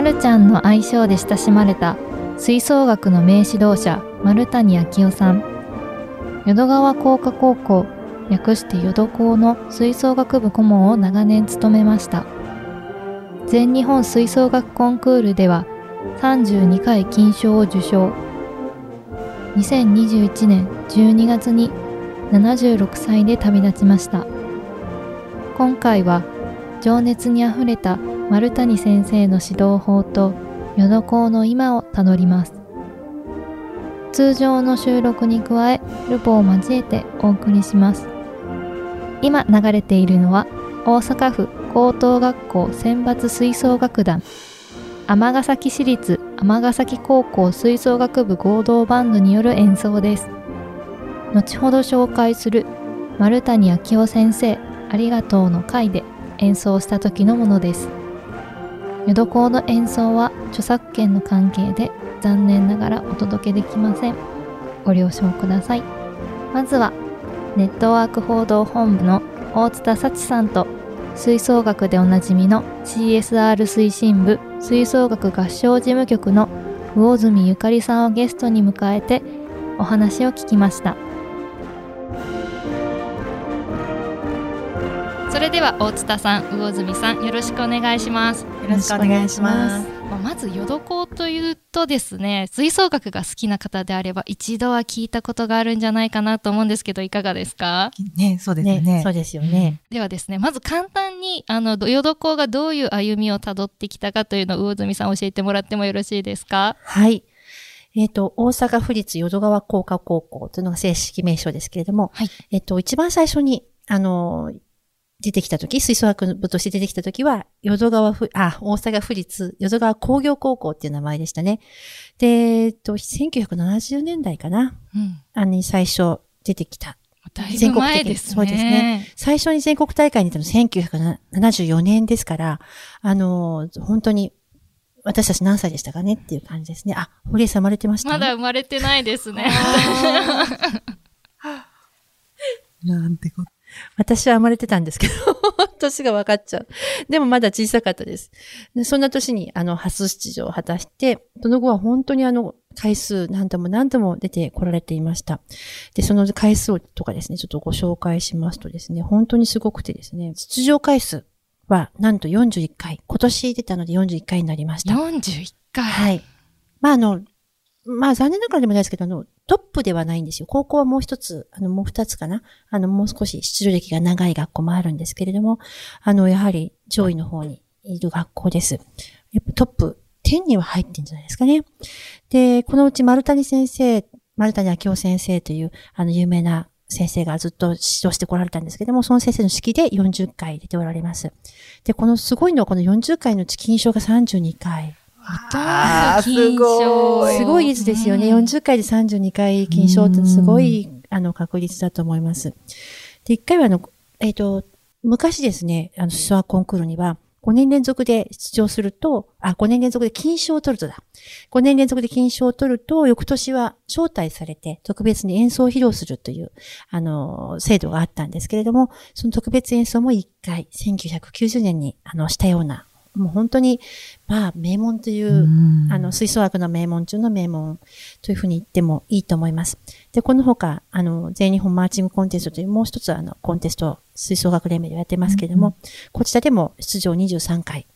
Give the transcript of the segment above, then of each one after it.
まるちゃんの愛称で親しまれた吹奏楽の名指導者丸谷昭夫さん。淀川工科高校略して淀高の吹奏楽部顧問を長年務めました。全日本吹奏楽コンクールでは32回金賞を受賞。2021年12月に76歳で旅立ちました。今回は情熱にあふれた丸谷先生の指導法と淀高の今をたどります。通常の収録に加えルポを交えてお送りします。今流れているのは大阪府高等学校選抜吹奏楽団尼崎市立尼崎高校吹奏楽部合同バンドによる演奏です。後ほど紹介する丸谷昭夫先生ありがとうの回で演奏した時のものです。淀高の演奏は著作権の関係で残念ながらお届けできません。ご了承ください。まずはネットワーク報道本部の大津田幸さんと吹奏楽でおなじみの CSR 推進部吹奏楽合唱事務局の魚住ゆかりさんをゲストに迎えてお話を聞きました。それでは大津田さん魚住さんよろしくお願いします。よろしくお願いします。まあ、まず淀高というとですね吹奏楽が好きな方であれば一度は聞いたことがあるんじゃないかなと思うんですけどいかがですか？ねそうですね、ね、そうですよね。ではですねまず簡単にあの淀高がどういう歩みをたどってきたかというのを魚住さん教えてもらってもよろしいですか？はい。えっ、ー、と、大阪府立淀川工科高校というのが正式名称ですけれども、はい、えっ、ー、と、一番最初に、あの、出てきたとき、吹奏楽部として出てきたときは、淀川ふ、あ、大阪府立淀川工業高校っていう名前でしたね。で、えっと、1970年代かな。うん。あに最初出てきた。だいぶ前ですね。そうですね。最初に全国大会に行ったの1974年ですから、あの、本当に私たち何歳でしたかねっていう感じですね。あ、堀江さん生まれてました、ね、まだ生まれてないですね。なんてこと。私は生まれてたんですけど、年が分かっちゃう。でもまだ小さかったです。でそんな年に、あの、初出場を果たして、その後は本当にあの、回数何度も何度も出てこられていました。で、その回数とかですね、ちょっとご紹介しますとですね、本当にすごくてですね、出場回数はなんと41回。今年出たので41回になりました。41回はい。まあ、あの、まあ残念ながらでもないですけど、あの、トップではないんですよ。高校はもう一つ、あの、もう二つかな。あの、もう少し出場歴が長い学校もあるんですけれども、あの、やはり上位の方にいる学校です。やっぱトップ10には入ってんじゃないですかね。で、このうち丸谷先生、丸谷明夫先生という、あの、有名な先生がずっと指導してこられたんですけども、その先生の式で40回出ておられます。で、このすごいのはこの40回のうち金賞が32回。あすごい。すごい率ですよね。40回で32回金賞ってすごい、あの、確率だと思います。で、1回はあの、えっ、ー、と、昔ですね、あの、スワコンクールには、5年連続で出場すると、あ、5年連続で金賞を取るとだ。5年連続で金賞を取ると、翌年は招待されて特別に演奏を披露するという、あの、制度があったんですけれども、その特別演奏も1回、1990年に、あの、したようなもう本当に、まあ、名門という、あの、吹奏楽の名門中の名門というふうに言ってもいいと思います。で、この他、あの、全日本マーチングコンテストというもう一つあの、コンテスト、吹奏楽連盟でやってますけれども、こちらでも出場23回。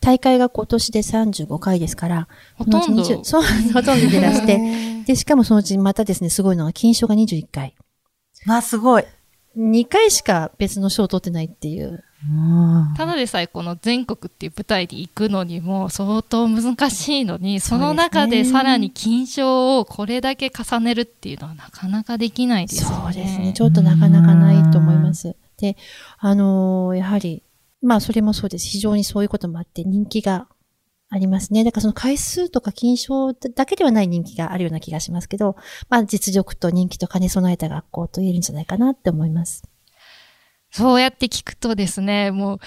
大会が今年で35回ですから、ほとんどそう、ほとんど出だして、で、しかもそのうちまたですね、すごいのは金賞が21回。あ、すごい。2回しか別の賞を取ってないっていう。ただでさえこの全国っていう舞台に行くのにも相当難しいのにその中でさらに金賞をこれだけ重ねるっていうのはなかなかできないですよね。そうですね。ちょっとなかなかないと思います。で、あのー、やはり、まあそれもそうです。非常にそういうこともあって人気がありますね。だからその回数とか金賞だけではない人気があるような気がしますけど、まあ実力と人気と兼ね備えた学校と言えるんじゃないかなって思います。そうやって聞くとですね、もう、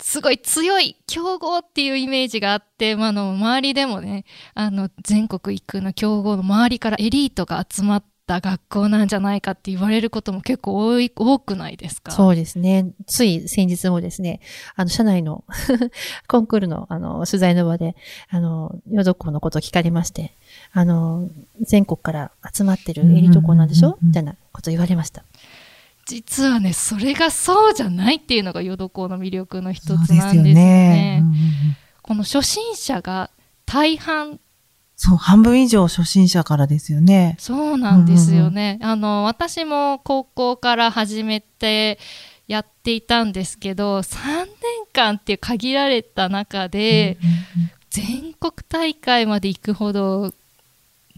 すごい強い強豪っていうイメージがあって、まあ、の、周りでもね、あの、全国行くの強豪の周りからエリートが集まっった学校なんじゃないかって言われることも結構多い、多くないですか？そうですね。つい先日もですね、あの、社内の コンクールの、あの、取材の場で、あの、ヨドのことを聞かれまして、あの、全国から集まってるエリート校なんでしょ？みたいなこと言われました。実はね、それがそうじゃないっていうのがヨド校の魅力の一つなんですよね。よねうん、この初心者が大半そう、半分以上初心者からですよね。そうなんですよね。うんうん、あの、私も高校から始めてやっていたんですけど、3年間っていう限られた中で、全国大会まで行くほど、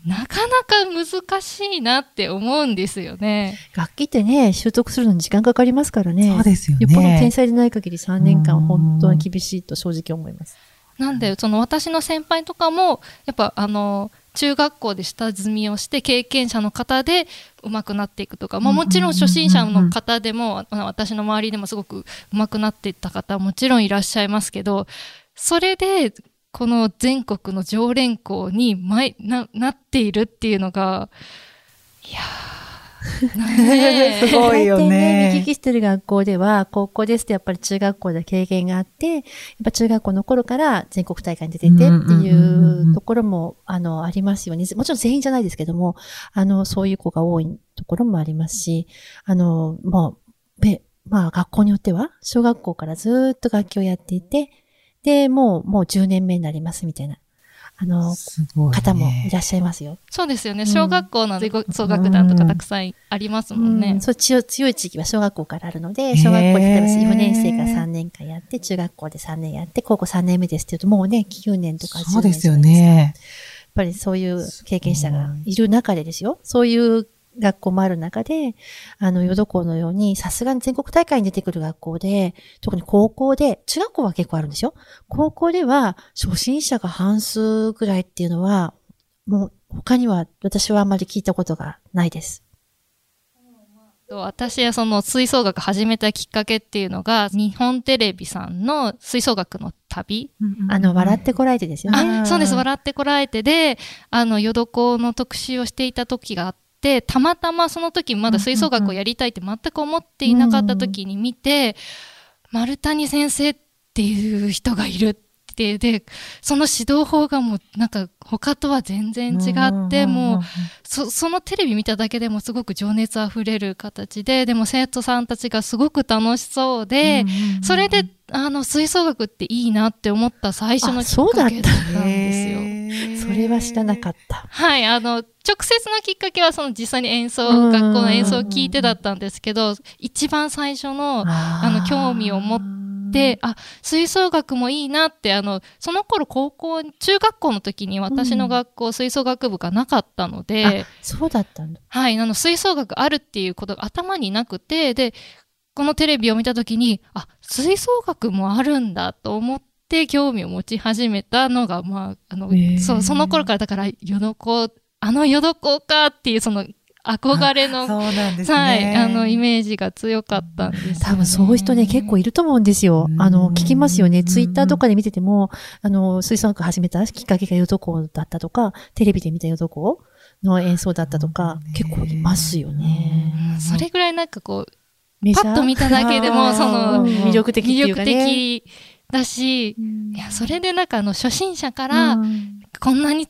なかなか難しいなって思うんですよね。楽器ってね、習得するのに時間かかりますからね。そうですよね。よっぽど天才でない限り3年間本当に厳しいと正直思います。なんでその私の先輩とかもやっぱあの中学校で下積みをして経験者の方で上手くなっていくとか、まあ、もちろん初心者の方でも私の周りでもすごく上手くなっていった方はもちろんいらっしゃいますけどそれでこの全国の常連校にななっているっていうのがいやー すごいよね。ね見聞きしてる学校では、高校ですとやっぱり中学校で経験があって、やっぱ中学校の頃から全国大会に出ててっていうところも、あの、ありますよね。もちろん全員じゃないですけども、あの、そういう子が多いところもありますし、あの、もう、べ、まあ学校によっては、小学校からずっと楽器をやっていて、で、もう、もう10年目になりますみたいな。あの、ね、方もいらっしゃいますよ。そうですよね。小学校の奏楽団とかたくさんありますもんね。うん、そう強い地域は小学校からあるので、小学校で例えば4年生から3年間やって、中学校で3年やって、高校3年目ですって言うと、もうね、9年とか10年そうですよね。やっぱりそういう経験者がいる中でですよ。そういう学校もある中で、あの、淀校のように、さすがに全国大会に出てくる学校で、特に高校で、中学校は結構あるんですよ。高校では、初心者が半数ぐらいっていうのは、もう、他には、私はあまり聞いたことがないです。私はその吹奏楽始めたきっかけっていうのが、日本テレビさんの吹奏楽の旅。あの、笑ってこらえてですよね。そうです、笑ってこらえてで、あの、淀子の特集をしていた時があって、たまたまその時まだ吹奏楽をやりたいって全く思っていなかった時に見て、丸谷先生っていう人がいるってでその指導法がもうなんか他とは全然違ってもうそそのテレビ見ただけでもすごく情熱あふれる形ででも生徒さんたちがすごく楽しそうでそれであの吹奏楽っていいなって思った最初のきっかけだったんですよ。それは知らなかった。はい、あの、直接のきっかけはその実際に演奏、学校の演奏を聞いてだったんですけど、一番最初の、あの、興味を持って、で、あ、吹奏楽もいいなって、あの、その頃高校、中学校の時に私の学校、吹奏楽部がなかったので、そうだったんだ。はい、あの、吹奏楽あるっていうことが頭になくて、で、このテレビを見た時に、あ、吹奏楽もあるんだと思って、興味を持ち始めたのが、まあ、あの、そう、その頃からだから、よどこ、あのよどこかっていう、その、憧れの、そうなんですね。はい、あの、イメージが強かったんです、ね、多分そういう人ね、結構いると思うんですよ。あの、聞きますよね。ツイッターとかで見てても、あの、水産学始めたきっかけがヨドコだったとか、テレビで見たヨドコの演奏だったとか、結構いますよね。それぐらいなんかこう、パッと見ただけでも、その、魅力的魅力的だし、いや、それでなんかあの、初心者から、こんなに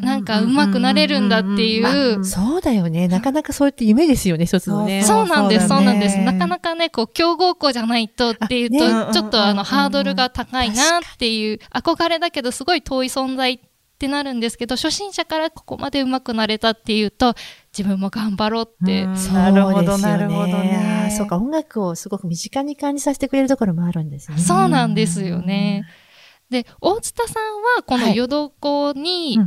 なんか上手くなれるんだっていう。そうだよね。なかなかそうやって夢ですよね、一つのね。そうなんです、そうなんです。なかなかね、こう、強豪校じゃないとっていうと、ちょっとあの、ハードルが高いなっていう、憧れだけどすごい遠い存在ってなるんですけど、初心者からここまで上手くなれたっていうと、自分も頑張ろうって。なるほど、なるほどね。そうか、音楽をすごく身近に感じさせてくれるところもあるんですね。そうなんですよね。で、大津田さんはこの淀子に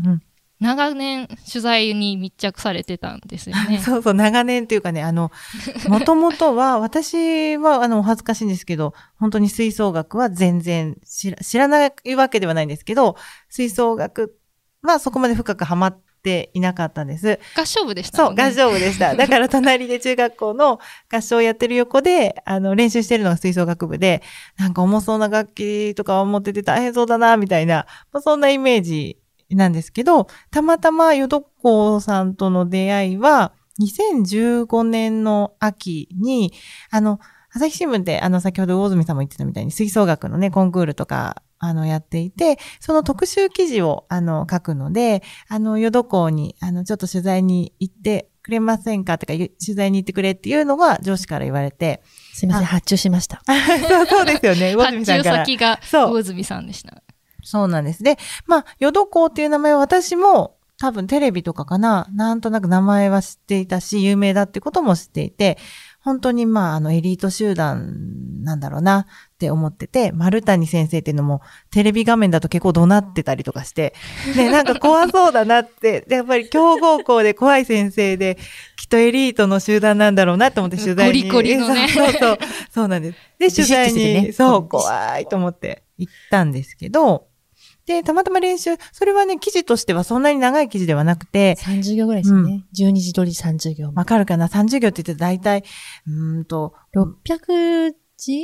長年取材に密着されてたんですよね。そうそう、長年っていうかね、あの、もともとは、私は、あの、お恥ずかしいんですけど、本当に吹奏楽は全然知ら知らないわけではないんですけど、吹奏楽はそこまで深くハマっていなかったんです。合唱部でした、ね、そう、合唱部でした。だから隣で中学校の合唱をやってる横で、あの、練習してるのが吹奏楽部で、なんか重そうな楽器とかを持ってて大変そうだな、みたいな、まあ、そんなイメージなんですけど、たまたまヨドコさんとの出会いは、2015年の秋に、あの、朝日新聞で、あの、先ほど大泉さんも言ってたみたいに、吹奏楽のね、コンクールとか、あの、やっていて、その特集記事を、あの、書くので、あの、ヨドコに、あの、ちょっと取材に行ってくれませんかとか、取材に行ってくれっていうのが上司から言われて。すみません、発注しました。そうそうですよね、大泉さんから。発注先が大泉さんでした。そうなんです。で、まあ、ヨドコっていう名前は私も多分テレビとかかな、なんとなく名前は知っていたし、有名だってことも知っていて、本当にまあ、あの、エリート集団なんだろうなって思ってて、丸谷先生っていうのも、テレビ画面だと結構怒鳴ってたりとかして、ね、なんか怖そうだなって、やっぱり強豪校で怖い先生で、きっとエリートの集団なんだろうなと思って取材に。コリコリのね。そうそう、そうなんです。で、取材に、ね、そう、怖いと思って行ったんですけど、で、たまたま練習、それはね、記事としてはそんなに長い記事ではなくて。30行ぐらいですね。うん、12時通り30行。わかるかな ?30 行って言って大体、うんと。600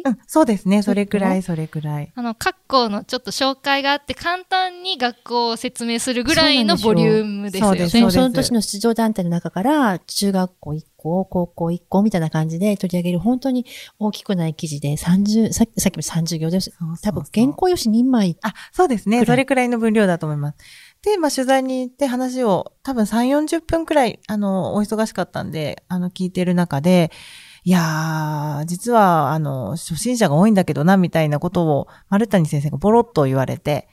うん、そうですね。それくらい、それくらい。あの、各校のちょっと紹介があって、簡単に学校を説明するぐらいのボリュームですよ。ね。そその年の出場団体の中から、中学校1校、高校1校みたいな感じで取り上げる本当に大きくない記事で、30、さっきも30行です。多分、原稿用紙2枚。あ、そうです。ね。それくらいの分量だと思います。で、まあ、取材に行って話を、多分3、40分くらい、あの、お忙しかったんで、あの、聞いてる中で、いやー、実は、あの、初心者が多いんだけどな、みたいなことを、丸谷先生がボロッと言われて、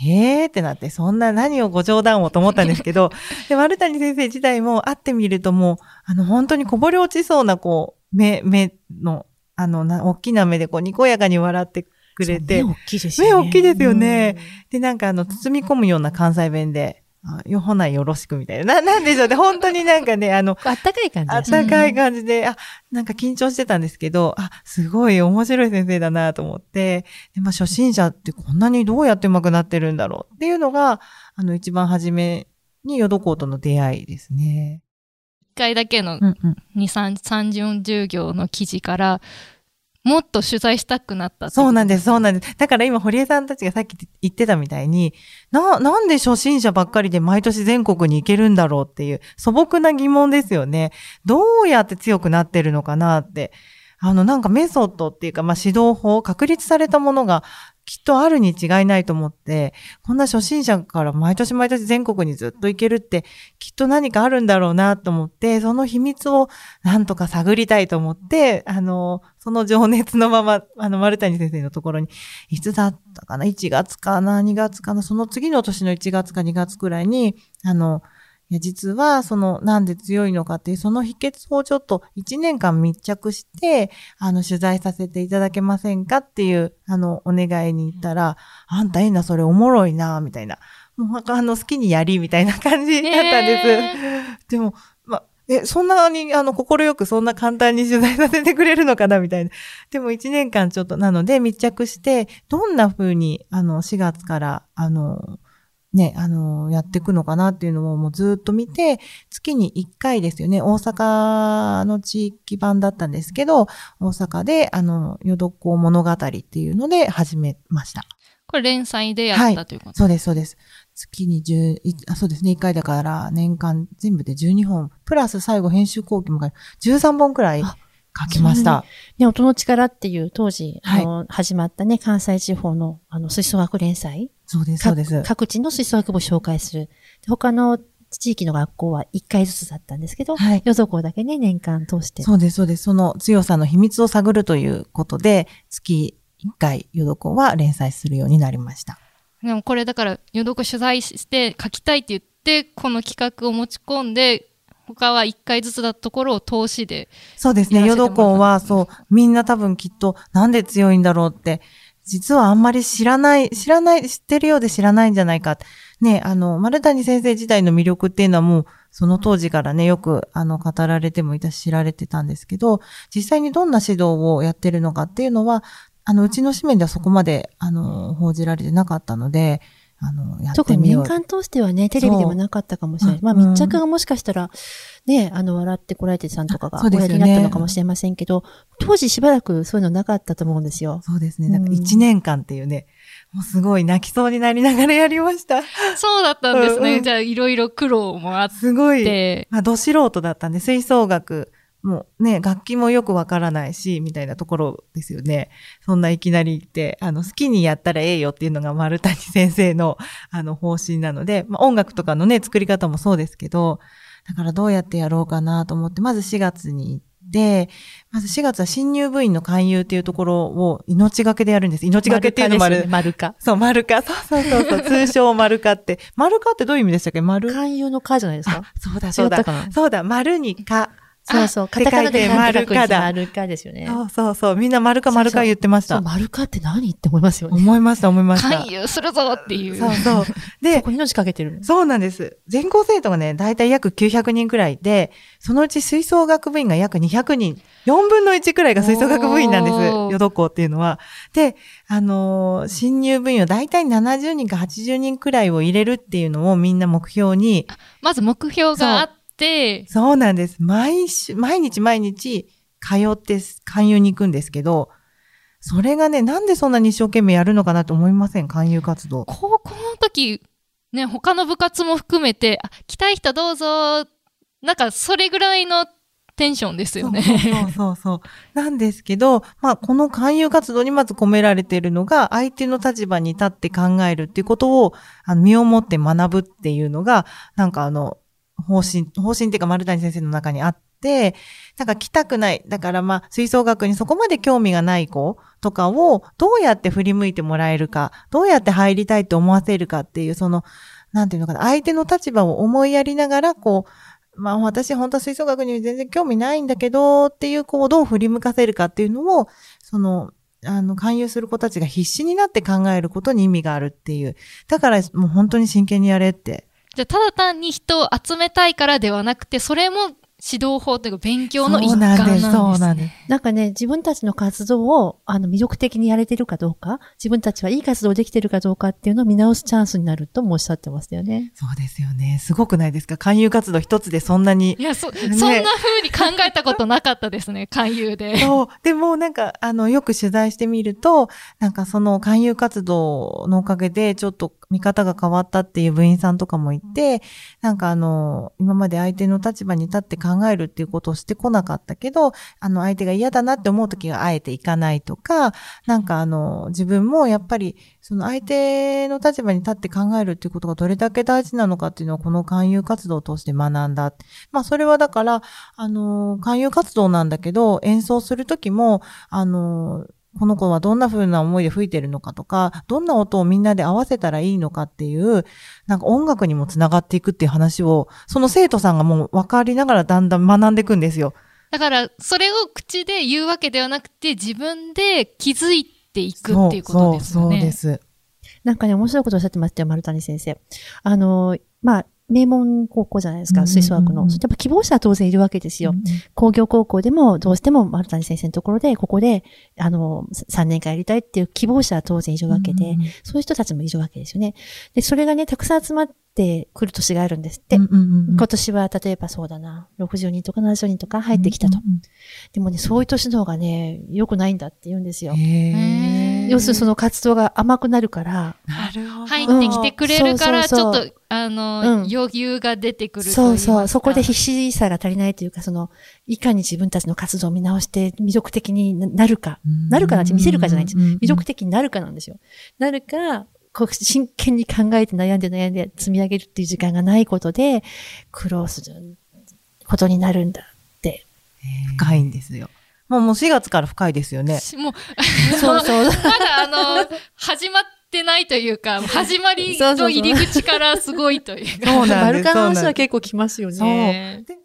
えーってなって、そんな何をご冗談をと思ったんですけど、で、丸谷先生自体も会ってみるともう、あの、本当にこぼれ落ちそうな、こう、目、目の、あの、な、大きな目で、こう、にこやかに笑ってくれて。目大きいですよね。目大きいですよね。で、なんかあの、包み込むような関西弁で、あよほなよろしくみたいな。な、なんでしょうね。本当になんかね、あの、あったかい感じあったかい感じで、あ、なんか緊張してたんですけど、あ、すごい面白い先生だなと思って、でまあ、初心者ってこんなにどうやって上手くなってるんだろうっていうのが、あの、一番初めにヨドコーとの出会いですね。一回だけの2、3、30、40行の記事から、もっと取材したくなったそうなんです、そうなんです。だから今、堀江さんたちがさっき言ってたみたいに、な、なんで初心者ばっかりで毎年全国に行けるんだろうっていう素朴な疑問ですよね。どうやって強くなってるのかなって。あの、なんかメソッドっていうか、まあ、指導法、確立されたものがきっとあるに違いないと思って、こんな初心者から毎年毎年全国にずっと行けるって、きっと何かあるんだろうなと思って、その秘密をなんとか探りたいと思って、あの、その情熱のまま、あの、丸谷先生のところに、いつだったかな ?1 月かな ?2 月かな？その次の年の1月か2月くらいに、あの、いや、実は、その、なんで強いのかっていう、その秘訣をちょっと1年間密着して、あの、取材させていただけませんかっていう、あの、お願いに行ったら、あんたいいな、それおもろいな、みたいな。もう、あの、好きにやり、みたいな感じだったんです。えー、でも、ま、え、そんなに、あの、心よくそんな簡単に取材させてくれるのかなみたいな。でも1年間ちょっとなので密着して、どんな風に、あの、4月から、あの、ね、あの、やっていくのかなっていうのをもうずっと見て、月に1回ですよね、大阪の地域版だったんですけど、大阪で、あの、淀子物語っていうので始めました。これ連載でやったということ、はい、そうです、そうです。月に10、あそうですね、1回だから年間全部で12本、プラス最後編集後期も13本くらい書きました。ね、音の力っていう当時、はい、あの、始まったね、関西地方の、あの、吹奏楽連載。そうです、そうです。各地の吹奏楽部を紹介する。他の地域の学校は1回ずつだったんですけど、はい。夜校だけね、年間通して。そうです、そうです。その強さの秘密を探るということで、月1回夜校は連載するようになりました。でもこれだから、夜校取材して書きたいって言って、この企画を持ち込んで、他は1回ずつだったところを投資で。そうですね。ヨドコンは、そう、みんな多分きっと、なんで強いんだろうって、実はあんまり知らない、知らない、知ってるようで知らないんじゃないか。ね、あの、丸谷先生自体の魅力っていうのはもう、その当時からね、よく、あの、語られてもいたし、知られてたんですけど、実際にどんな指導をやってるのかっていうのは、あの、うちの紙面ではそこまで、あの、報じられてなかったので、あの、やって特に年間通してはね、テレビでもなかったかもしれない。まあ密着がもしかしたら、ね、あの、笑ってこられてさんとかがおやりになったのかもしれませんけど、ね、当時しばらくそういうのなかったと思うんですよ。そうですね。なんか1年間っていうね、もうすごい泣きそうになりながらやりました。そうだったんですね。うんうんじゃあ、いろいろ苦労もあっすごい。て、まあ、ど素人だったんで、吹奏楽もね、楽器もよくわからないし、みたいなところですよね。そんないきなり言って、あの、好きにやったらええよっていうのが丸谷先生の、あの、方針なので、まあ、音楽とかのね、作り方もそうですけど、だからどうやってやろうかなと思って、まず4月に行って、まず4月は新入部員の勧誘っていうところを命がけでやるんです。命がけっていうのもある。丸化。そう、丸化。そうそうそうそう。通称丸化って。丸化ってどういう意味でしたっけ？丸？勧誘の化じゃないですあか。そうだ、そうだそうだ、丸にか。そうそう。カタカナで丸化だ。丸化ですよね。そうそうそう。みんな丸か丸か言ってましそう、た。丸化って何って思いますよね。思いました、思いました。勧誘するぞっていう。そうそう。そでこ、に命かけてる。そうなんです。全校生徒がね、だいたい約900人くらいで、そのうち吹奏楽部員が約200人。4分の1くらいが吹奏楽部員なんです。おーヨド校っていうのは。で、あのー新入部員をだいたい70人か80人くらいを入れるっていうのをみんな目標に、まず目標があって、そうなんです。毎週、毎日毎日通って勧誘に行くんですけど、それがね、なんでそんなに一生懸命やるのかなと思いません？勧誘活動。高校の時、ね、他の部活も含めて、あ、来たい人どうぞ、なんかそれぐらいのテンションですよね。そうそうそうそう。なんですけど、まあ、この勧誘活動にまず込められているのが、相手の立場に立って考えるっていうことを、あの、身をもって学ぶっていうのが、なんかあの、方針、方針っていうか丸谷先生の中にあって、なんか来たくない。だからまあ、吹奏楽にそこまで興味がない子とかを、どうやって振り向いてもらえるか、どうやって入りたいと思わせるかっていう、その、なんていうのかな、相手の立場を思いやりながら、こう、まあ私本当は吹奏楽に全然興味ないんだけどっていう子をどう振り向かせるかっていうのを、その、あの、勧誘する子たちが必死になって考えることに意味があるっていう。だからもう本当に真剣にやれって。じゃあただ単に人を集めたいからではなくて、それも指導法というか勉強の一環なんです、ね。そうなんです。なんかね、自分たちの活動を、あの、魅力的にやれてるかどうか、自分たちはいい活動できてるかどうかっていうのを見直すチャンスになるともおっしゃってましたよね。そうですよね。すごくないですか？勧誘活動一つでそんなにい。や、そ、ねそんな風に考えたことなかったですね、勧誘で。そう。でもなんか、あの、よく取材してみると、なんかその勧誘活動のおかげで、ちょっと見方が変わったっていう部員さんとかもいて、なんかあの、今まで相手の立場に立って考えるっていうことをしてこなかったけど、あの、相手が嫌だなって思う時があえていかないとか、なんかあの、自分もやっぱり、その相手の立場に立って考えるっていうことがどれだけ大事なのかっていうのをこの勧誘活動を通して学んだ。まあそれはだから、あの、勧誘活動なんだけど、演奏するときも、あの、この子はどんな風な思いで吹いてるのかとか、どんな音をみんなで合わせたらいいのかっていう、なんか音楽にもつながっていくっていう話を、その生徒さんがもう分かりながらだんだん学んでいくんですよ。だから、それを口で言うわけではなくて、自分で気づいていくっていうことですよね。そうそうそうです。なんかね、面白いことをおっしゃってましたよ、丸谷先生。あの、まあ、名門高校じゃないですか、うんうんうん吹奏楽の。そしてやっぱ希望者は当然いるわけですよ。工業高校でもどうしても丸谷先生のところで、ここで、あの、3年間やりたいっていう希望者は当然いるわけで、そういう人たちもいるわけですよね。で、それがね、たくさん集まってくる年があるんですって。うんうんうんうん今年は例えばそうだな、60人とか70人とか入ってきたと。でもね、そういう年の方がね、良くないんだって言うんですよ。へー要するにその活動が甘くなるから、なるほど。入ってきてくれるから、ちょっと、あの、うん。余裕が出てくるとそうそう、そこでひ必死さが足りないというか、その、いかに自分たちの活動を見直して魅力的になるか、なるかなんて見せるかじゃない。ん。です。魅力的になるかなんですよ。なるか、こう真剣に考えて悩んで悩んで積み上げるっていう時間がないことで、苦労することになるんだって。深いんですよ。もうもう4月から深いですよね。もう、そうそう。まだあの、始まってないというか、始まりの入り口からすごいというか。そうなん丸です。カの話は結構きますよそうね。ね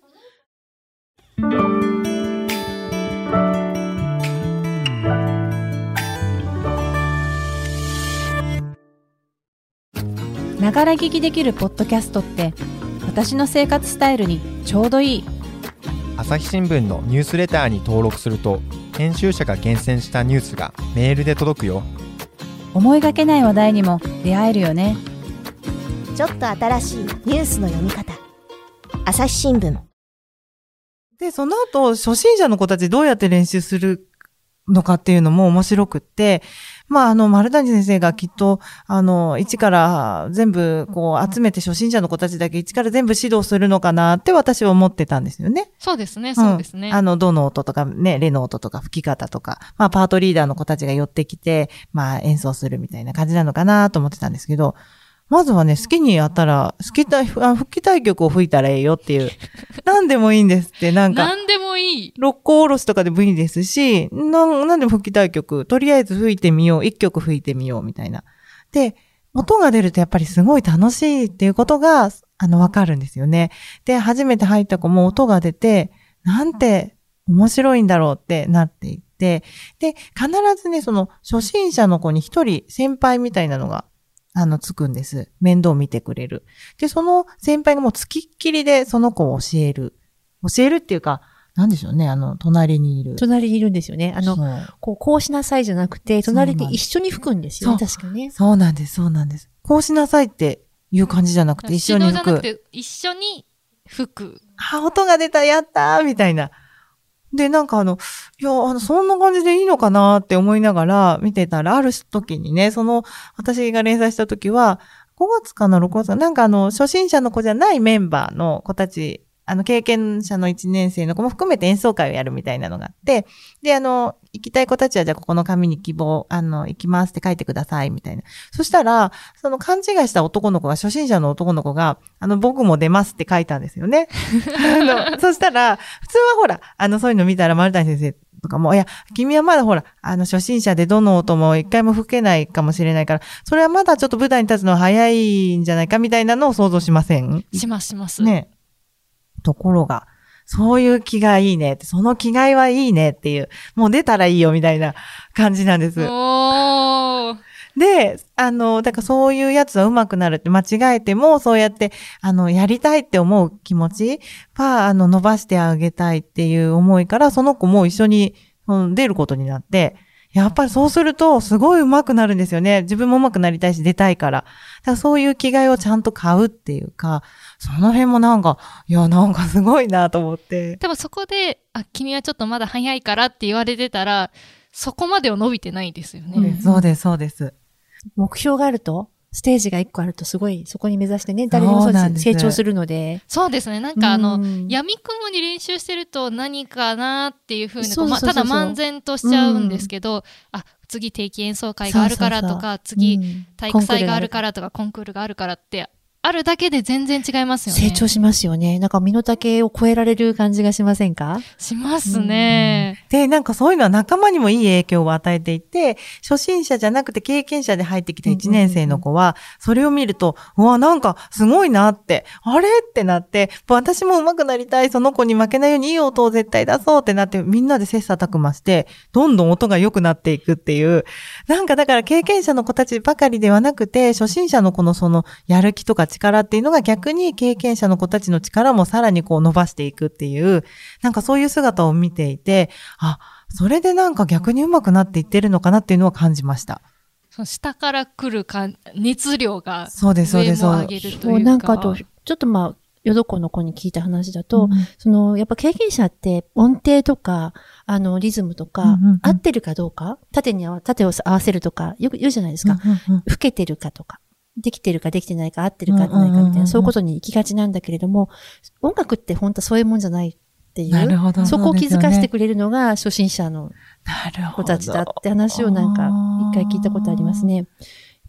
ながら聞きできるポッドキャストって私の生活スタイルにちょうどいい朝日新聞のニュースレターに登録すると編集者が厳選したニュースがメールで届くよ。思いがけない話題にも出会えるよね。ちょっと新しいニュースの読み方。朝日新聞。で、その後、初心者の子たちどうやって練習するのかっていうのも面白くって、まあ、あの、丸谷先生がきっと、あの、一から全部、こう、集めて初心者の子たちだけ一から全部指導するのかなって私は思ってたんですよね。そうですね、そうですね。んあの、どの音とかね、レの音とか吹き方とか、まあ、パートリーダーの子たちが寄ってきて、まあ、演奏するみたいな感じなのかなと思ってたんですけど、まずはね、好きにやったら、好きたい、あ吹きたい曲を吹いたらええよっていう。何でもいいんですって、なんか。何でも六甲おろしとかでもいいですし、なん、なんでも吹きたい曲、とりあえず吹いてみよう、一曲吹いてみよう、みたいな。で、音が出るとやっぱりすごい楽しいっていうことが、あの、わかるんですよね。で、初めて入った子も音が出て、なんて面白いんだろうってなっていって、で、必ずね、その、初心者の子に一人先輩みたいなのが、あの、つくんです。面倒見てくれる。で、その先輩がもう付きっきりでその子を教える。教えるっていうか、なんでしょうね、あの、隣にいる。隣にいるんですよね。あの、そうこう、こうしなさいじゃなくて、隣で一緒に吹くんですよね。そう確かね。そうなんです、そうなんです。こうしなさいっていう感じじゃなくて、一緒に吹く。一緒に吹く。あ、音が出た、やったーみたいな。で、なんかあの、いや、あの、そんな感じでいいのかなって思いながら見てたら、ある時にね、その、私が連載した時は、5月かな、6月かな、なんかあの、初心者の子じゃないメンバーの子たち、あの、経験者の1年生の子も含めて演奏会をやるみたいなのがあって、で、あの、行きたい子たちは、じゃあここの紙に希望、あの、行きますって書いてください、みたいな。そしたら、その勘違いした男の子が、初心者の男の子が、あの、僕も出ますって書いたんですよね。あの、そしたら、普通はほら、あの、そういうの見たら丸谷先生とかも、いや、君はまだほら、あの、初心者でどの音も一回も吹けないかもしれないから、それはまだちょっと舞台に立つのは早いんじゃないかみたいなのを想像しません？します、します。ね。ところが、そういう気がいいねって、その気概はいいねっていう、もう出たらいいよみたいな感じなんです。で、あの、だからそういうやつは上手くなるって間違えても、そうやって、あの、やりたいって思う気持ちは、あの、伸ばしてあげたいっていう思いから、その子も一緒に、うん、出ることになって、やっぱりそうすると、すごい上手くなるんですよね。自分も上手くなりたいし、出たいから。だからそういう気概をちゃんと買うっていうか、その辺もなんか、いや、なんかすごいなと思って。多分そこで、あ、君はちょっとまだ早いからって言われてたら、そこまでは伸びてないですよね。うんそうです、そうです。目標があると、ステージが一個あるとすごい、そこに目指してね、誰でもそうです。成長するので。そうですね。なんかあの、うん闇雲に練習してると何かなっていうふうにまただ漫然としちゃうんですけど、あ、次定期演奏会があるからとそうそうか、次うん体育祭があるからとか、コンクールがあるからって、あるだけで全然違いますよね。成長しますよね。なんか身の丈を超えられる感じがしませんか？しますね。で、なんかそういうのは仲間にもいい影響を与えていて、初心者じゃなくて経験者で入ってきた1年生の子は、それを見ると、うわ、なんかすごいなって、あれってなって、私も上手くなりたい、その子に負けないようにいい音を絶対出そうってなって、みんなで切磋琢磨して、どんどん音が良くなっていくっていう、なんかだから経験者の子たちばかりではなくて、初心者の子のそのやる気とか力っていうのが逆に経験者の子たちの力もさらにこう伸ばしていくっていう、なんかそういう姿を見ていて、あ、それでなんか逆に上手くなっていってるのかなっていうのは感じました。その下から来るか熱量がそうです、そうです、上もそうです。上げるというか。もうなんかあと、ちょっとまあ、よどこの子に聞いた話だと、その、やっぱ経験者って音程とか、あの、リズムとか、うんうんうん合ってるかどうか、縦に合わ、縦を合わせるとか、よく言うじゃないですか。うんうん老けてるかとか、できてるかできてないか、合ってるか合ってないかみたいな、そういうことに行きがちなんだけれども、音楽って本当はそういうもんじゃないっていう。なるほど。そこを気づかせてくくれるのが初心者の。子たちだって話をなんか一回聞いたことありますね。やっ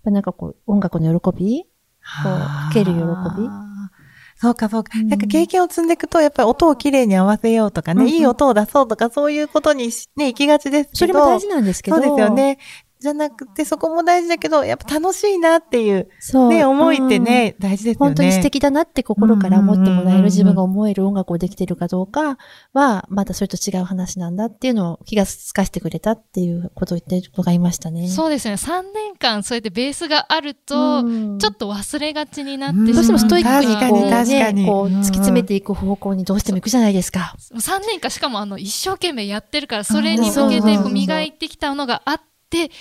ぱなんかこう音楽の喜びはあ。こう受ける喜びそうか、そうか。うんなんか経験を積んでいくと、やっぱり音をきれいに合わせようとかね、うんうんいい音を出そうとか、そういうことにしね、行きがちですけど。それも大事なんですけど。そうですよ。ね。じゃなくて、そこも大事だけど、やっぱ楽しいなっていう、そう。ね、思いってうんね、大事ですよね。本当に素敵だなって心から思ってもらえる自分が思える音楽をできてるかどうかは、またそれと違う話なんだっていうのを気がつかせてくれたっていうことを言ってる子がいましたね。そうですね。3年間そうやってベースがあると、うんちょっと忘れがちになってうんどうしてもストイックにこうね、こう突き詰めていく方向にどうしても行くじゃないですか。3年間しかもあの一生懸命やってるから、それに向けて磨いてきたのがあって、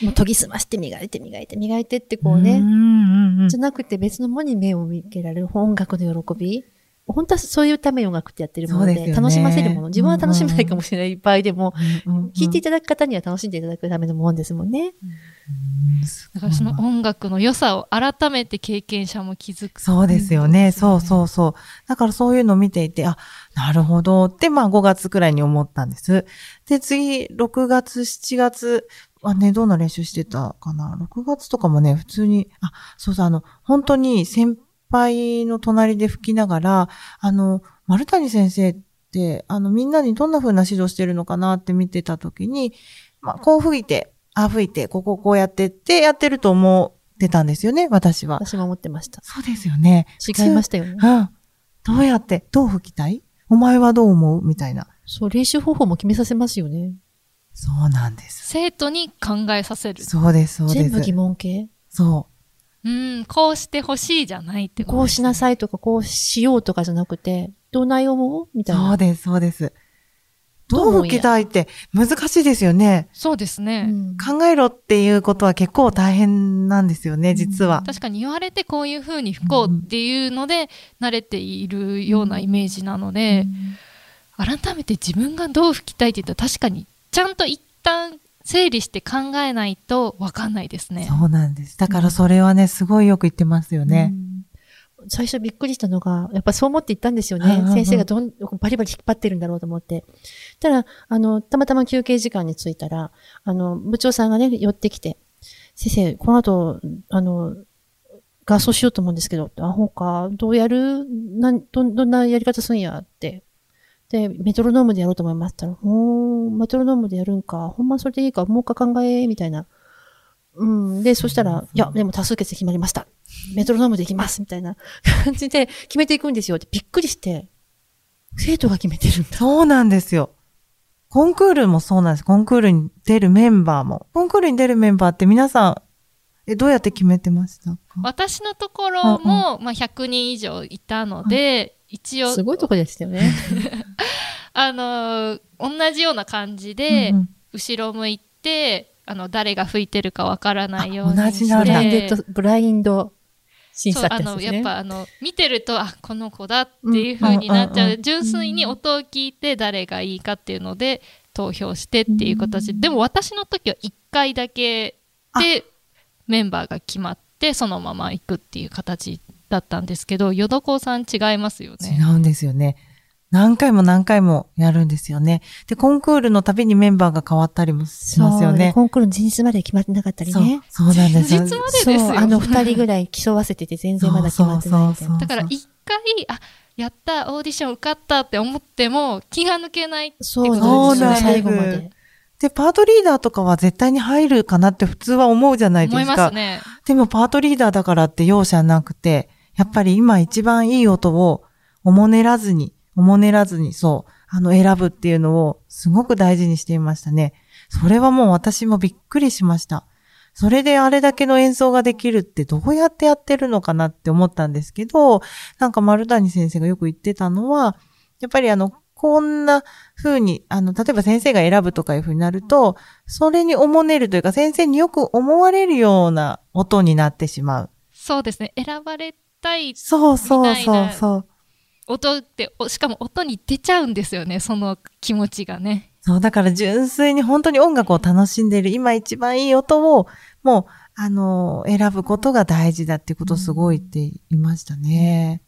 もう研ぎ澄まして磨いて磨いて磨いてってこうね。んうんうんじゃなくて別のものに目を向けられる音楽の喜び。本当はそういうために音楽ってやってるもので、でね楽しませるもの。自分は楽しめないかもしれない場合でも、うんうん聞いていただく方には楽しんでいただくためのものですもんね。だからその音楽の良さを改めて経験者も気づく。そうですよね。そうそうそう。だからそういうのを見ていて、あ、なるほどって、まあ5月くらいに思ったんです。で、次、6月、7月はね、どんな練習してたかな？6月とかもね、普通に、あ、そうそう、あの、本当に先輩の隣で吹きながら、あの、丸谷先生って、あの、みんなにどんな風な指導してるのかなって見てた時に、まあ、こう吹いて、ああ吹いて、こここうやってってやってると思ってたんですよね、私は。私も思ってました。そうですよね。違いましたよね。うん。どうやって、どう吹きたい？お前はどう思う？みたいな。そう、練習方法も決めさせますよね。そうなんです。生徒に考えさせる。そうです、そうです。全部疑問形？そうん、こうしてほしいじゃないってことこうしなさいとか、こうしようとかじゃなくて、どう内容も？みう。たいな。そうです、そうです。どうもどう吹きたいって難しいですよね。そうですね。うん考えろっていうことは結構大変なんですよね、実は。確かに言われてこういう風に吹こうっていうので慣れているようなイメージなので、改めて自分がどう吹きたいって言ったら確かにちゃんと一旦整理して考えないと分かんないですね。そうなんです。だからそれはね、すごいよく言ってますよね。うん最初びっくりしたのが、やっぱそう思って行ったんですよね。うんうんうん先生がどん、バリバリ引っ張ってるんだろうと思って。たら、あの、たまたま休憩時間に着いたら、あの、部長さんがね、寄ってきて、先生、この後、あの、合奏しようと思うんですけど、あ、ほうか、どうやる？なん、ど、どんなやり方すんや？って。で、メトロノームでやろうと思いますって言ったら、ほー、メトロノームでやるんか、ほんまそれでいいか、もう一回考え、みたいな。うん。で、そしたら、いや、でも多数決で決まりました。メトロノームでいきます、みたいな感じで決めていくんですよ。でびっくりして、生徒が決めてるんだ。そうなんですよ。コンクールもそうなんです。コンクールに出るメンバーも。コンクールに出るメンバーって皆さん、え、どうやって決めてましたか？私のところも、まあ、100人以上いたので、一応。すごいとこでしたよね。あのー同じような感じで、うんうん。後ろ向いてあの誰が吹いてるかわからないようあ同にして。じなブラインド、ブラインド審そうあの査ってやつですね。やっぱあの見てるとあこの子だっていう風になっちゃう,、うんうんうん純粋に音を聞いて誰がいいかっていうので投票してっていう形で、でも私の時は1回だけでメンバーが決まってそのまま行くっていう形だったんですけどよどこさん違いますよね。違うんですよね。何回も何回もやるんですよね。で、コンクールのたびにメンバーが変わったりもしますよね。コンクールの前日まで決まってなかったりそうね。、そうなんです前日までですよそう、あの二人ぐらい競わせてて全然まだ決まってない。だから一回あやったオーディション受かったって思っても気が抜けないってそうことなんですよ、そうなんです最後まで。で、パートリーダーとかは絶対に入るかなって普通は思うじゃないですか。思いますね。でもパートリーダーだからって容赦なくて、やっぱり今一番いい音をおもねらずに、おもねらずに、そう、あの選ぶっていうのをすごく大事にしていましたね。それはもう私もびっくりしました。それであれだけの演奏ができるってどうやってやってるのかなって思ったんですけど、なんか丸谷先生がよく言ってたのは、やっぱりあの、こんな風に、あの、例えば先生が選ぶとかいう風になると、それにおもねるというか、先生によく思われるような音になってしまう。そうですね。選ばれたいそうそうそみたいうなそう。音って、おしかも音に出ちゃうんですよね。その気持ちがね。そう、だから純粋に本当に音楽を楽しんでいる、今一番いい音を、もう、あの、選ぶことが大事だってことをすごい言っていましたね。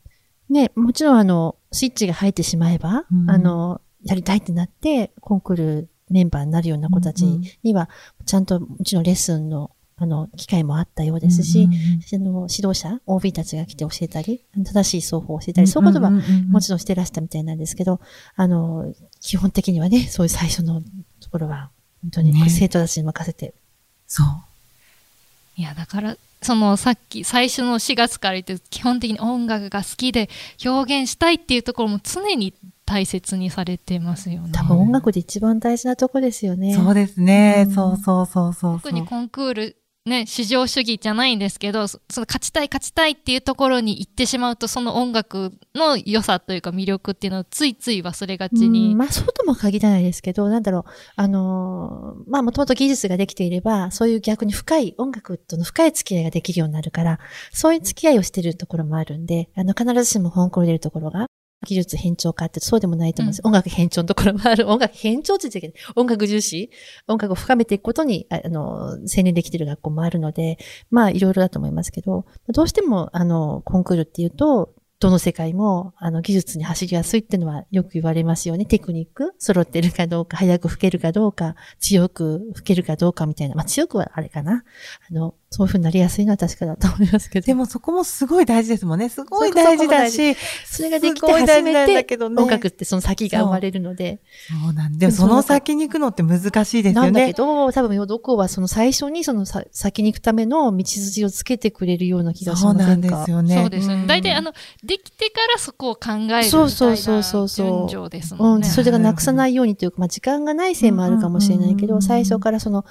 ね、もちろんあの、スイッチが入ってしまえば、うんあの、やりたいってなって、コンクールメンバーになるような子たちには、ちゃんともちろんレッスンの、あの、機会もあったようですし、うんうんあの指導者、OB たちが来て教えたり、正しい奏法を教えたり、そういうことはもちろんしてらしたみたいなんですけど、あの、基本的にはね、そういう最初のところは、本当にね生徒たちに任せて。そう。いや、だから、そのさっき最初の4月から言って、基本的に音楽が好きで表現したいっていうところも常に大切にされてますよね。多分音楽で一番大事なとこですよね。そうですね。うんそうそうそうそうそう。特にコンクール、ね、至上主義じゃないんですけど、その勝ちたい勝ちたいっていうところに行ってしまうと、その音楽の良さというか魅力っていうのをついつい忘れがちに。まあ、そうとも限らないですけど、なんだろう、あのまあ、もともと技術ができていれば、そういう逆に深い、音楽との深い付き合いができるようになるから、そういう付き合いをしてるところもあるんで、あの、必ずしも本コン出るところが、技術偏重かってそうでもないと思うんです。音楽偏重のところもある。音楽偏重って言っちゃいけない。音楽重視音楽を深めていくことに、ああの、専念できている学校もあるので、まあ、いろいろだと思いますけど、どうしても、あの、コンクールっていうと、どの世界も、あの、技術に走りやすいっていうのはよく言われますよね。テクニック揃ってるかどうか、早く吹けるかどうか、強く吹けるかどうかみたいな。まあ、強くはあれかな。あの、そういうふうになりやすいのは確かだと思いますけど。でもそこもすごい大事ですもんね。すごい大事だし、それができてすごい大初事なんだめて、けどね音楽ってその先が生まれるので。そうなんでもその先に行くのって難しいですよね。なんだけど、多分、ヨドコはその最初にそのさ先に行くための道筋をつけてくれるような気がしそうなんですよね。そうですね。ん大体、あの、できてからそこを考えるみたいそうなそうそうそうそう順序ですもね。うんん、それがなくさないようにというか、まあ、時間がないせいもあるかもしれないけど、うんうんうんうん最初からその、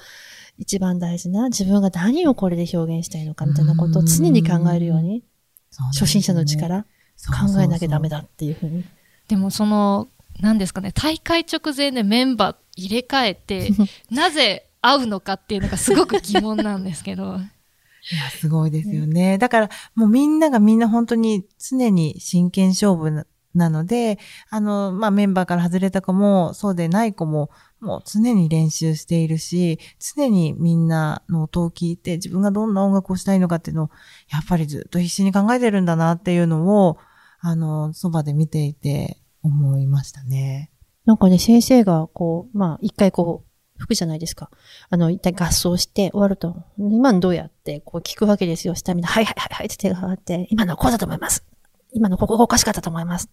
一番大事な自分が何をこれで表現したいのかみたいなことを常に考えるように、そうね初心者のうちから考えなきゃダメだ。だっていうふうに。でもその、何ですかね、大会直前でメンバー入れ替えて、なぜ会うのかっていうのがすごく疑問なんですけど。いや、すごいですよね。だから、もうみんながみんな本当に常に真剣勝負ななので、あの、まあ、メンバーから外れた子も、そうでない子も、もう常に練習しているし、常にみんなの音を聞いて、自分がどんな音楽をしたいのかっていうのを、やっぱりずっと必死に考えてるんだなっていうのを、あの、そばで見ていて思いましたね。なんかね、先生がこう、まあ、一回こう、吹くじゃないですか。あの、一回合奏して終わると、今のどうやってこう聞くわけですよ。したら、はいはいはいはいって手が上がって、今のはこうだと思います。今のここがおかしかったと思います。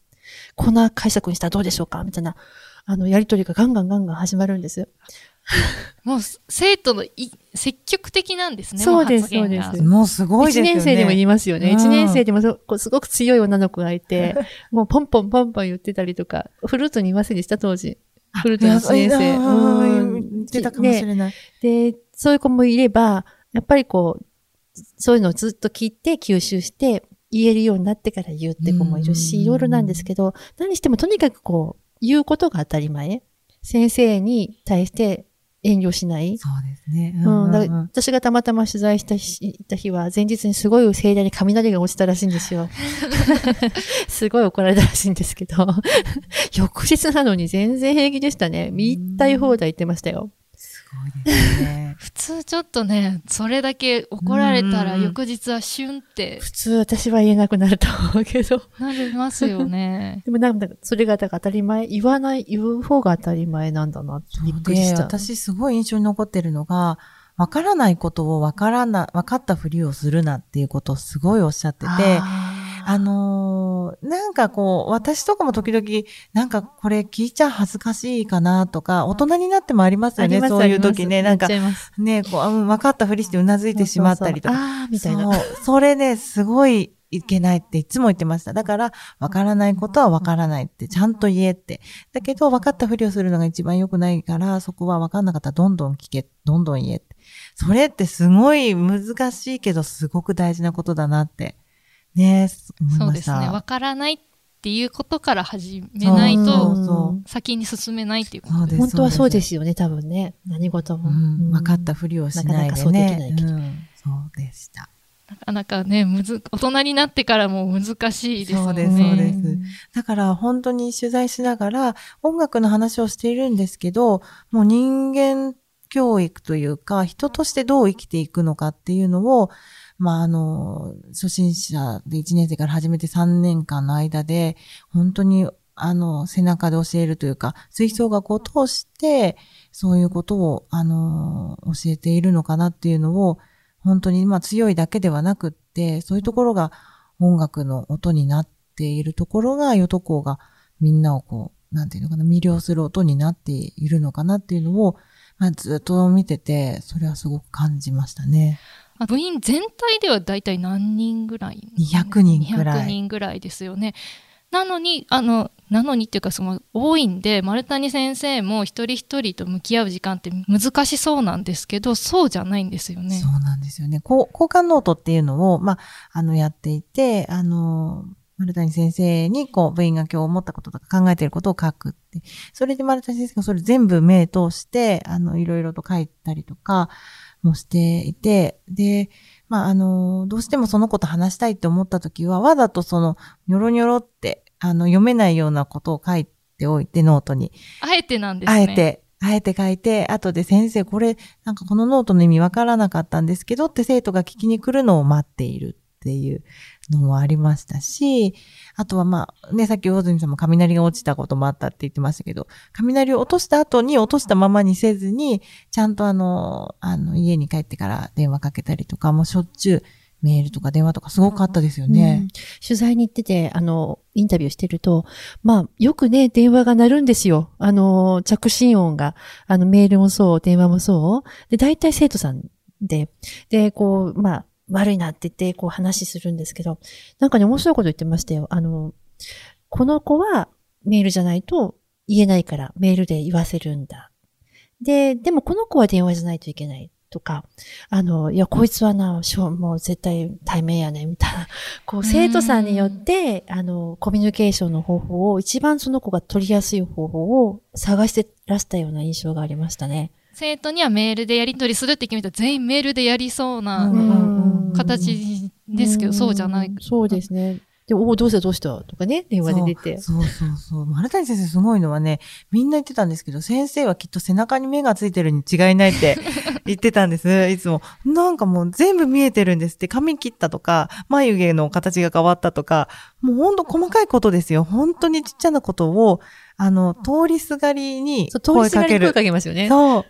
こんな解釈にしたらどうでしょうかみたいな、あの、やりとりがガンガンガンガン始まるんです。もう生徒のい積極的なんですね。そうですそうですもうすごいですよね。一年生でも言いますよね。うん一年生でもそこうすごく強い女の子がいて、もうポンポンポンポン言ってたりとか、フルートにいませんでした、当時。フルートの一年生。ううんん。言ってたかもしれない。で、そういう子もいれば、やっぱりこう、そういうのをずっと聞いて吸収して、言えるようになってから言うって子もいるうんし、いろいろなんですけど、何してもとにかくこう、言うことが当たり前。先生に対して遠慮しない。そうですね。うん、だからうん私がたまたま取材したた日は、前日にすごい盛大に雷が落ちたらしいんですよ。すごい怒られたらしいんですけど、翌日なのに全然平気でしたね。言いたい放題言ってましたよ。ね。普通ちょっとね、それだけ怒られたらうん翌日はシュンって普通私は言えなくなると思うけど。なりますよね。でもなんか、それがだから当たり前、言わない、言う方が当たり前なんだなってびっくりで、した。私すごい印象に残ってるのが、わからないことをわからな、わかったふりをするなっていうことをすごいおっしゃってて、ああのーなんかこう、私とかも時々、なんかこれ聞いちゃ恥ずかしいかなとか、大人になってもありますよね、そういう時ね。なんかね、こう、あうん分かったふりしてうなずいてしまったりとか。そうそうそうあーみたいな。そう。それね、すごいいけないっていつも言ってました。だから、わからないことはわからないって、ちゃんと言えって。だけど、分かったふりをするのが一番良くないから、そこは分かんなかったらどんどん聞け、どんどん言えって。それってすごい難しいけど、すごく大事なことだなって。ね。そうですね。わからないっていうことから始めないと、先に進めないっていうことです本当はそうですよね、多分ね。何事も。うん、分かったふりをしないでね。なかなかそうできないけどうんそうでした。なかなかね、むず、大人になってからも難しいですよね。そうですそうですだから本当に取材しながら音楽の話をしているんですけど、もう人間教育というか、人としてどう生きていくのかっていうのを、まあ、あの、初心者で1年生から始めて3年間の間で、本当に、あの、背中で教えるというか、吹奏楽を通して、そういうことを、あの、教えているのかなっていうのを、本当に、まあ、強いだけではなくって、そういうところが音楽の音になっているところが、ヨトコがみんなをこう、なんていうのかな、魅了する音になっているのかなっていうのを、まあ、ずっと見てて、それはすごく感じましたね。あ部員全体では大体何人ぐらい？200人ぐらい200人ぐらいですよね。なのに、あの、なのにっていうか、その、多いんで、丸谷先生も一人一人と向き合う時間って難しそうなんですけど、そうじゃないんですよね。そうなんですよね。こう交換ノートっていうのを、まあ、あの、やっていて、あの、丸谷先生に、こう、部員が今日思ったこととか考えていることを書くって。それで丸谷先生がそれ全部目通して、あの、いろいろと書いたりとかもしていて、で、まあ、あの、どうしてもその子と話したいって思った時は、わざとその、ニョロニョロって、あの、読めないようなことを書いておいて、ノートに。あえてなんですね。あえ。て、あえて書いて、後で先生、これ、なんかこのノートの意味わからなかったんですけどって生徒が聞きに来るのを待っているっていうのもありましたし、あとはまあ、ね、さっき大泉さんも雷が落ちたこともあったって言ってましたけど、雷を落とした後に落としたままにせずに、ちゃんとあの、あの、家に帰ってから電話かけたりとか、もうしょっちゅうメールとか電話とかすごかったですよね。うん取材に行ってて、あの、インタビューしてると、まあ、よくね、電話が鳴るんですよ。あの、着信音が。あの、メールもそう、電話もそう。で、大体生徒さんで、で、こう、まあ、悪いなって言って、こう話するんですけど、なんかね、面白いこと言ってましたよ。あの、この子はメールじゃないと言えないから、メールで言わせるんだ。で、でもこの子は電話じゃないといけない。とか、あの、いや、こいつはな、しょもう絶対対面やね、みたいな。こう、生徒さんによって、あの、コミュニケーションの方法を、一番その子が取りやすい方法を探してらしたような印象がありましたね。生徒にはメールでやり取りするって決めたら全員メールでやりそうな形ですけど、そうじゃない。そうですね。で、おお、どうしたどうした？とかね、電話で出て。そうそうそう。丸谷先生すごいのはね、みんな言ってたんですけど、先生はきっと背中に目がついてるに違いないって 言ってたんです。いつも。なんかもう全部見えてるんですって。髪切ったとか、眉毛の形が変わったとか、もうほんと細かいことですよ。本当にちっちゃなことを、あの、通りすがりにそう、通り声かけるすがりに声。かけますよね。そう。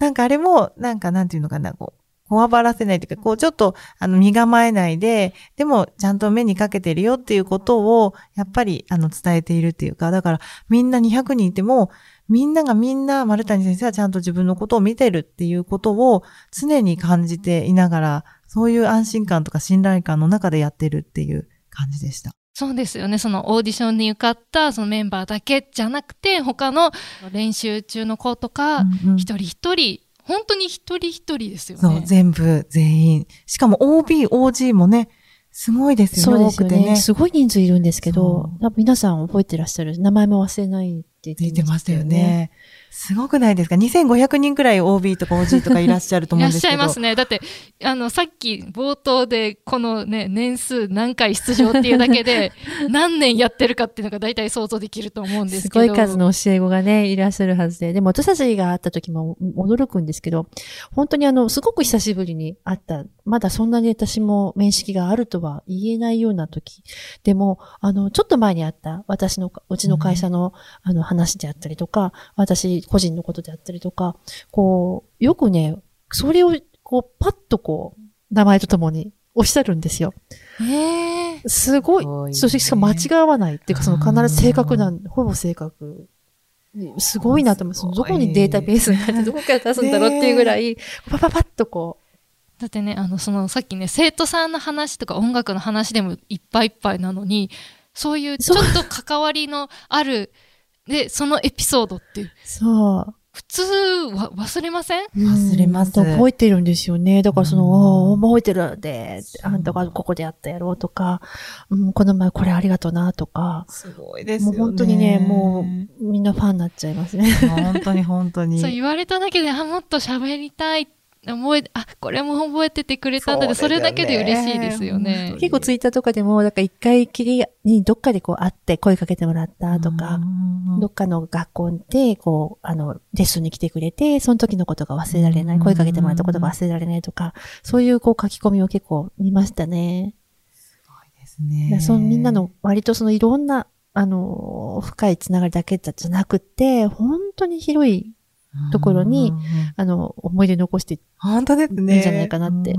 なんかあれも、なんかなんていうのかな、こう、こわばらせないというか、こうちょっと、あの、身構えないで、でも、ちゃんと目にかけてるよっていうことを、やっぱり、あの、伝えているっていうか、だから、みんな200人いても、みんながみんな、丸谷先生はちゃんと自分のことを見てるっていうことを、常に感じていながら、そういう安心感とか信頼感の中でやってるっていう感じでした。そうですよね。そのオーディションに受かったそのメンバーだけじゃなくて、他の練習中の子とか、うんうん一人一人、本当に一人一人ですよね。そう、全部、全員。しかも OB、OG もね、すごいですよね、そうですよね。多くてね。すごい人数いるんですけそど、多分皆さん覚えてらっしゃる。名前も忘れないって出言っててましたよ。ね。すごくないですか ?2500 人くらい OB とか OG とかいらっしゃるといらっ思うんですけど。しゃいますね。だって、あの、さっき冒頭で、このね、年数何回出場っていうだけで、何年やってるかっていうのが大体想像できると思うんですすけど。ごい数の教え子がね、いらっしゃるはずで。でも私たちが会った時も驚くんですけど、本当にあの、すごく久しぶりに会った、まだそんなに私も面識があるとは言えないような時。でも、あの、ちょっと前にあった、私の、うちの会社の、あの話であったりとか、私個人のことであったりとか、こう、よくね、それを、こう、パッとこう、名前とともにおっしゃるんですよ。へーすごい。すごいねそしてしかも間違わないっていうか、その必ず正確なん、ほぼ正確。すごいなと思います。どこにデータベースがあって、どこから出すんだろうっていうぐらい、パパパッとこだってね、あの、その、さっきね、生徒さんの話とか音楽の話でもいっぱいいっぱいなのに、そういうちょっと関わりのある、で、そのエピソードって、う、そう。普通は忘れません？忘れますうん覚えてるんですよね。だからその、うんああ覚えてるで、あんたがここでやったやろうとか、うん、この前これありがとうなとか、すごいですよね。もう本当にね、もうみんなファンになっちゃいますね。う、本当に本当に。そう言われただけで、あ、もっと喋りたい。覚え、あ、これも覚えててくれたんだで、そですよね。そうれだけで嬉しいですよね。結構ツイッターとかでも、なんか一回きりにどっかでこう会って声かけてもらったとか、うんどっかの学校で、こう、あの、レッスンに来てくれて、その時のことが忘れられない、うん声かけてもらったことが忘れられないとか、そういうこう書き込みを結構見ましたね。ですね。だからそのみんなの割とそのいろんな、あの、深いつながりだけじゃなくて、本当に広い、ところにあの、思い出残して、本当ですね。いいんじゃないかなって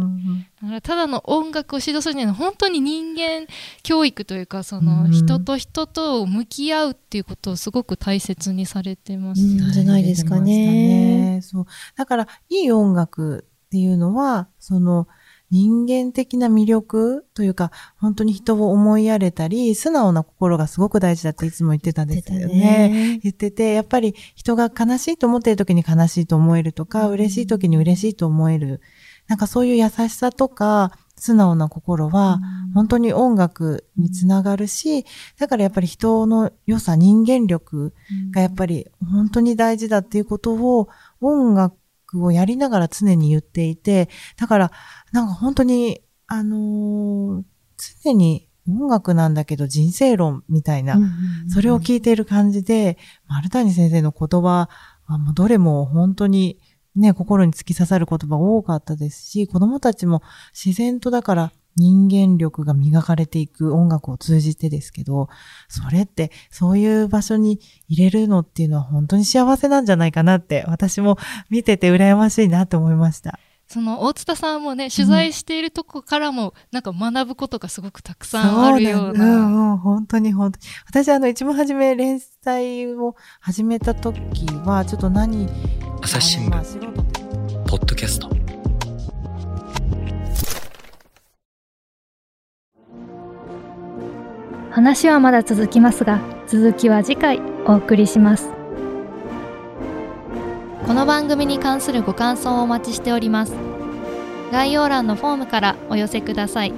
ただの音楽を指導するんじゃない本当に人間教育というか、その、うん人と人と向き合うっていうことをすごく大切にされてます。うんじゃないですかね。そう。だから、いい音楽っていうのは、その、人間的な魅力というか、本当に人を思いやれたり、素直な心がすごく大事だっていつも言ってたんですよね。言ってて、やっぱり人が悲しいと思っている時に悲しいと思えるとか、嬉しい時に嬉しいと思える。なんかそういう優しさとか、素直な心は、本当に音楽につながるし、だからやっぱり人の良さ、人間力がやっぱり本当に大事だっていうことを音楽をやりながら常に言っていて、だからなんか本当に、あのー常に音楽なんだけど人生論みたいな、それを聞いている感じで、丸谷先生の言葉はもうどれも本当にね、心に突き刺さる言葉多かったですし、子供たちも自然とだから人間力が磨かれていく音楽を通じてですけど、それってそういう場所に入れるのっていうのは本当に幸せなんじゃないかなって私も見てて羨ましいなって思いました。その大津田さんもね、取材しているとこからも、なんか学ぶことがすごくたくさんあるような。うんうん、本当に本当に。私、あの、一番初め連載を始めた時は、ちょっと何、朝日新聞、ポッドキャスト。話はまだ続きますが、続きは次回お送りします。この番組に関するご感想をお待ちしております。概要欄のフォームからお寄せください。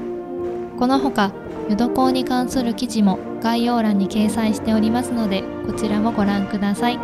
このほかヨドに関する記事も概要欄に掲載しておりますのでこちらもご覧ください。